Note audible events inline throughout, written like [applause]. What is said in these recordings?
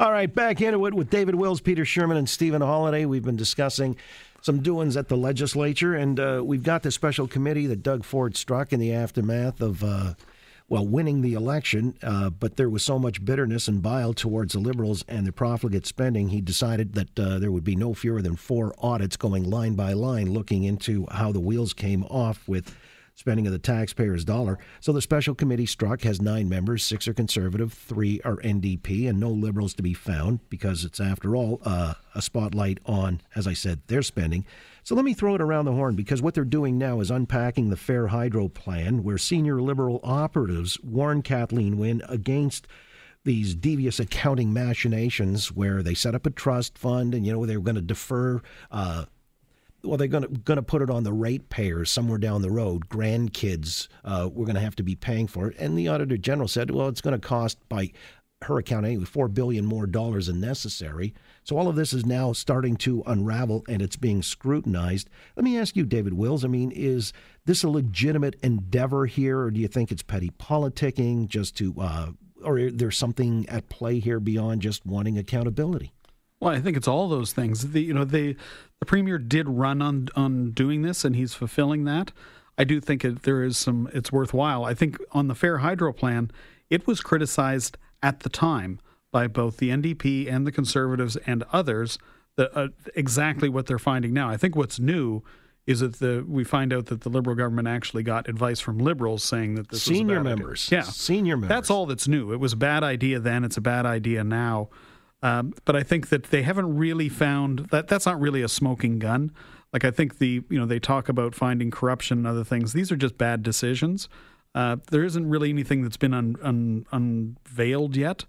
All right, back into it with David Wills, Peter Shurman, and Stephen Holyday. We've been discussing some doings at the legislature, and uh, we've got the special committee that Doug Ford struck in the aftermath of. Uh, well, winning the election, uh, but there was so much bitterness and bile towards the Liberals and the profligate spending, he decided that uh, there would be no fewer than four audits going line by line looking into how the wheels came off with spending of the taxpayers' dollar. So the special committee struck has nine members, six are conservative, three are NDP, and no liberals to be found because it's, after all, uh, a spotlight on, as I said, their spending. So let me throw it around the horn because what they're doing now is unpacking the Fair Hydro plan, where senior liberal operatives warn Kathleen Wynne against these devious accounting machinations where they set up a trust fund and you know they were going to defer uh, well, they're going to put it on the ratepayers somewhere down the road. Grandkids, uh, we're going to have to be paying for it. And the auditor general said, well, it's going to cost by her account anyway four billion more dollars than necessary. So all of this is now starting to unravel and it's being scrutinized. Let me ask you, David Wills. I mean, is this a legitimate endeavor here, or do you think it's petty politicking just to, uh, or there's something at play here beyond just wanting accountability? Well, I think it's all those things. The, you know, the the premier did run on on doing this, and he's fulfilling that. I do think it, there is some. It's worthwhile. I think on the Fair Hydro plan, it was criticized at the time by both the NDP and the Conservatives and others that, uh, exactly what they're finding now. I think what's new is that the we find out that the Liberal government actually got advice from Liberals saying that this senior members, idea. yeah, senior members. That's all that's new. It was a bad idea then. It's a bad idea now. Um, but I think that they haven't really found that that's not really a smoking gun. Like I think the you know they talk about finding corruption and other things. These are just bad decisions. Uh, there isn't really anything that's been un, un, unveiled yet.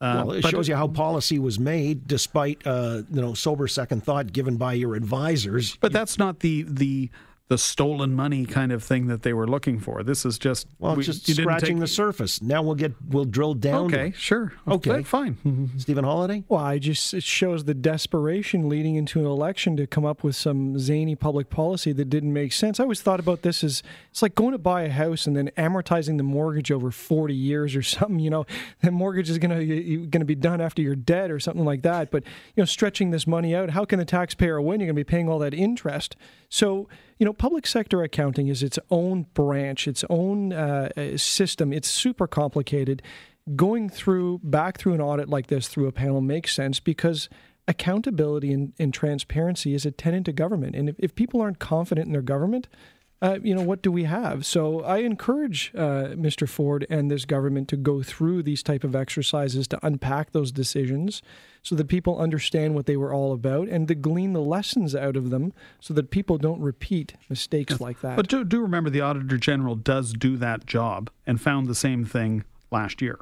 Uh, well, it shows you how policy was made, despite uh, you know sober second thought given by your advisors. But that's not the the the stolen money kind of thing that they were looking for. This is just well, we, just scratching take... the surface. Now we'll get we'll drill down. Okay, to... sure. Okay, fine. [laughs] Stephen Holyday. Well, I just it shows the desperation leading into an election to come up with some zany public policy that didn't make sense. I always thought about this as it's like going to buy a house and then amortizing the mortgage over forty years or [laughs] something. You know, the mortgage is gonna gonna be done after you're dead or something like that. But you know, stretching this money out, how can the taxpayer win? You're gonna be paying all that interest. So you know, public sector accounting is its own branch, its own uh, uh, system. It's super complicated. Going through back through an audit like this through a panel makes sense because accountability and, and transparency is a tenet to government. And if, if people aren't confident in their government, uh, you know, what do we have? So I encourage uh, Mr. Ford and this government to go through these type of exercises to unpack those decisions so that people understand what they were all about and to glean the lessons out of them so that people don't repeat mistakes like that. But do, do remember the Auditor General does do that job and found the same thing last year.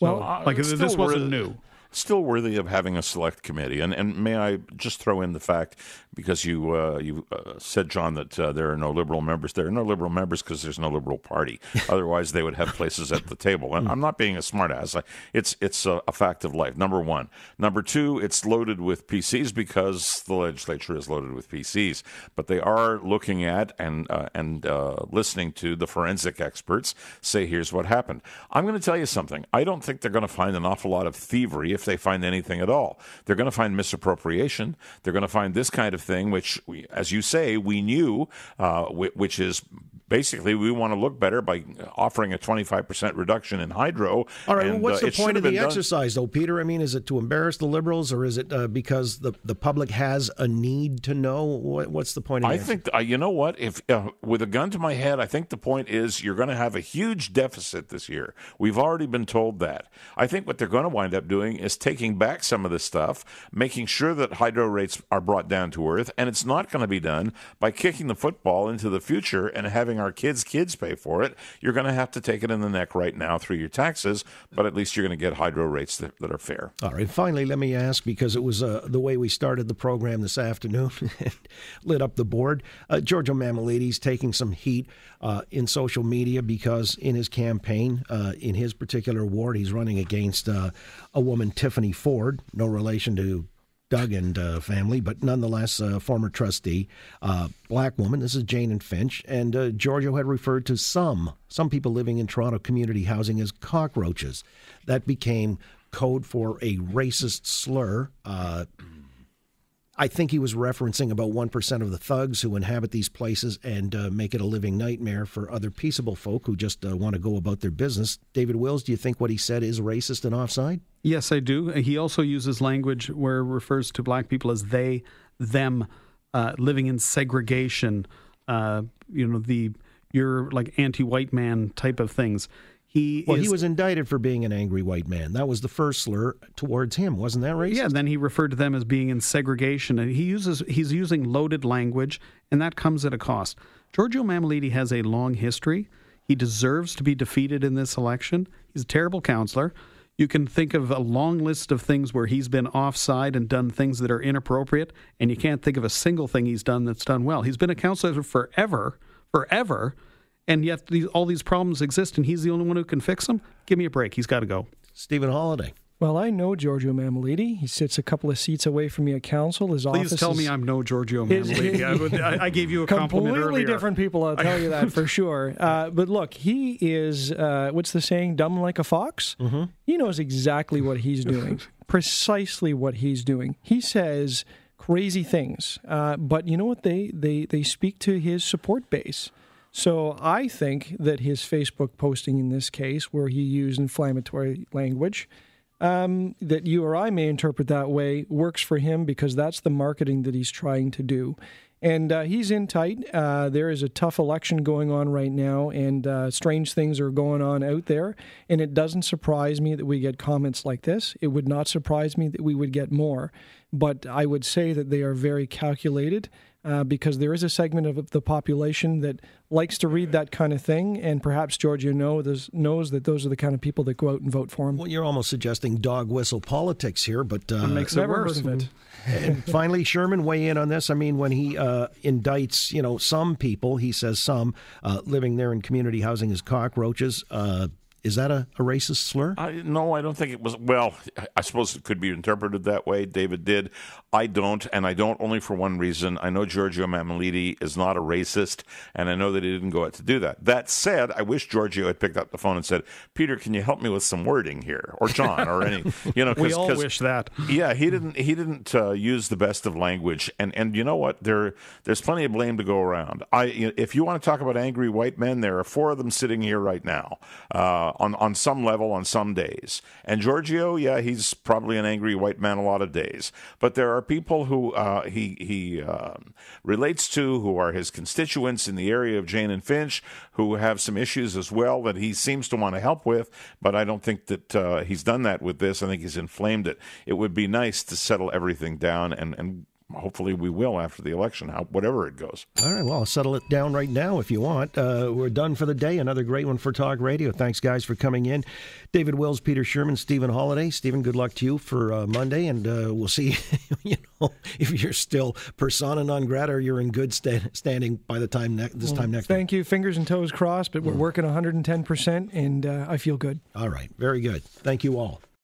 So, well, like this wasn't new still worthy of having a select committee. And and may I just throw in the fact because you uh, you uh, said John that uh, there are no liberal members. There are no liberal members because there's no liberal party. [laughs] Otherwise, they would have places at the table. And I'm not being a smartass. It's it's a, a, fact of life. Number one. Number two. It's loaded with PCs because the legislature is loaded with PCs. But they are looking at and uh, and uh, listening to the forensic experts say here's what happened. I'm going to tell you something. I don't think they're going to find an awful lot of thievery if they find anything at all. They're going to find misappropriation. They're going to find this kind of thing, which, we, as you say, we knew, uh, which is basically we want to look better by offering a 25% reduction in hydro. All right, and, well, what's uh, the point of the exercise, though, Peter? I mean, is it to embarrass the liberals or is it uh, because the, the public has a need to know? What, what's the point of I think, uh, you know what? If uh, With a gun to my head, I think the point is you're going to have a huge deficit this year. We've already been told that. I think what they're going to wind up doing is taking back some of this stuff, making sure that hydro rates are brought down to earth, and it's not going to be done by kicking the football into the future and having our kids' kids pay for it, you're going to have to take it in the neck right now through your taxes, but at least you're going to get hydro rates that, that are fair. All right. Finally, let me ask because it was uh, the way we started the program this afternoon, [laughs] lit up the board. Uh, Giorgio Mammoliti's taking some heat uh, in social media because in his campaign, uh, in his particular ward, he's running against uh, a woman, Tiffany Ford, no relation to Doug and uh, family, but nonetheless, a former trustee, uh, black woman. This is Jane and Finch, and uh, Giorgio had referred to some some people living in Toronto community housing as cockroaches. That became code for a racist slur. Uh, I think he was referencing about 1% of the thugs who inhabit these places and uh, make it a living nightmare for other peaceable folk who just uh, want to go about their business. David Wills, do you think what he said is racist and offside? Yes, I do. He also uses language where it refers to black people as they, them, uh, living in segregation, uh, you know, the you're like anti-white man type of things. He well, is, he was indicted for being an angry white man. That was the first slur towards him, wasn't that racist? Yeah, and then he referred to them as being in segregation, and he uses he's using loaded language, and that comes at a cost. Giorgio Mammoliti has a long history. He deserves to be defeated in this election. He's a terrible councillor. You can think of a long list of things where he's been offside and done things that are inappropriate, and you can't think of a single thing he's done that's done well. He's been a councillor forever, forever, and yet these, all these problems exist, and he's the only one who can fix them. Give me a break. He's got to go. Stephen Holyday. Well, I know Giorgio Mammoliti. He sits a couple of seats away from me at council. His Please office tell is me I'm no Giorgio Mammoliti. [laughs] I, would- I, I gave you a compliment completely earlier. different people. I'll tell you that for [laughs] sure. Uh, but look, he is uh, what's the saying? Dumb like a fox. Mm-hmm. He knows exactly what he's [laughs] doing. precisely what he's doing. He says crazy things, uh, but you know what? They they they speak to his support base. So I think that his Facebook posting in this case, where he used inflammatory language, um, that you or I may interpret that way, works for him because that's the marketing that he's trying to do. And uh, he's in tight. Uh, there is a tough election going on right now, and uh, strange things are going on out there. And it doesn't surprise me that we get comments like this. It would not surprise me that we would get more. But I would say that they are very calculated uh, because there is a segment of the population that likes to read that kind of thing. And perhaps Giorgio knows, knows that those are the kind of people that go out and vote for him. Well, you're almost suggesting dog whistle politics here, but uh, It makes it Never worse. heard of it. [laughs] and finally, Shurman, weigh in on this. I mean, when he uh, indicts, you know, some people, he says some uh, living there in community housing as cockroaches. Is that a, a racist slur? I, no, I don't think it was. Well, I suppose it could be interpreted that way. David did. I don't, and I don't only for one reason. I know Giorgio Mammoliti is not a racist, and I know that he didn't go out to do that. That said, I wish Giorgio had picked up the phone and said, "Peter, can you help me with some wording here?" Or John, or any, you know, [laughs] We cause, wish that. yeah, he didn't. He didn't uh, use the best of language, and and you know what? There, there's plenty of blame to go around. I, you know, if you want to talk about angry white men, there are four of them sitting here right now, uh, on on some level, on some days. And Giorgio, yeah, he's probably an angry white man a lot of days. But there are people who uh, he he um relates to, who are his constituents in the area of Jane and Finch, who have some issues as well that he seems to want to help with. But I don't think that uh, he's done that with this. I think he's inflamed it. It would be nice to settle everything down, and and hopefully we will after the election, how, whatever it goes. All right, well, I'll settle it down right now if you want. Uh, we're done for the day. Another great one for Talk Radio. Thanks, guys, for coming in. David Wills, Peter Shurman, Stephen Holyday. Stephen, good luck to you for uh, Monday, and uh, we'll see. [laughs] you know, if you're still persona non grata or you're in good sta- standing by the time ne- this time next. Thank you. Fingers and toes crossed, but we're working 110%, and uh, I feel good. All right, very good. Thank you all.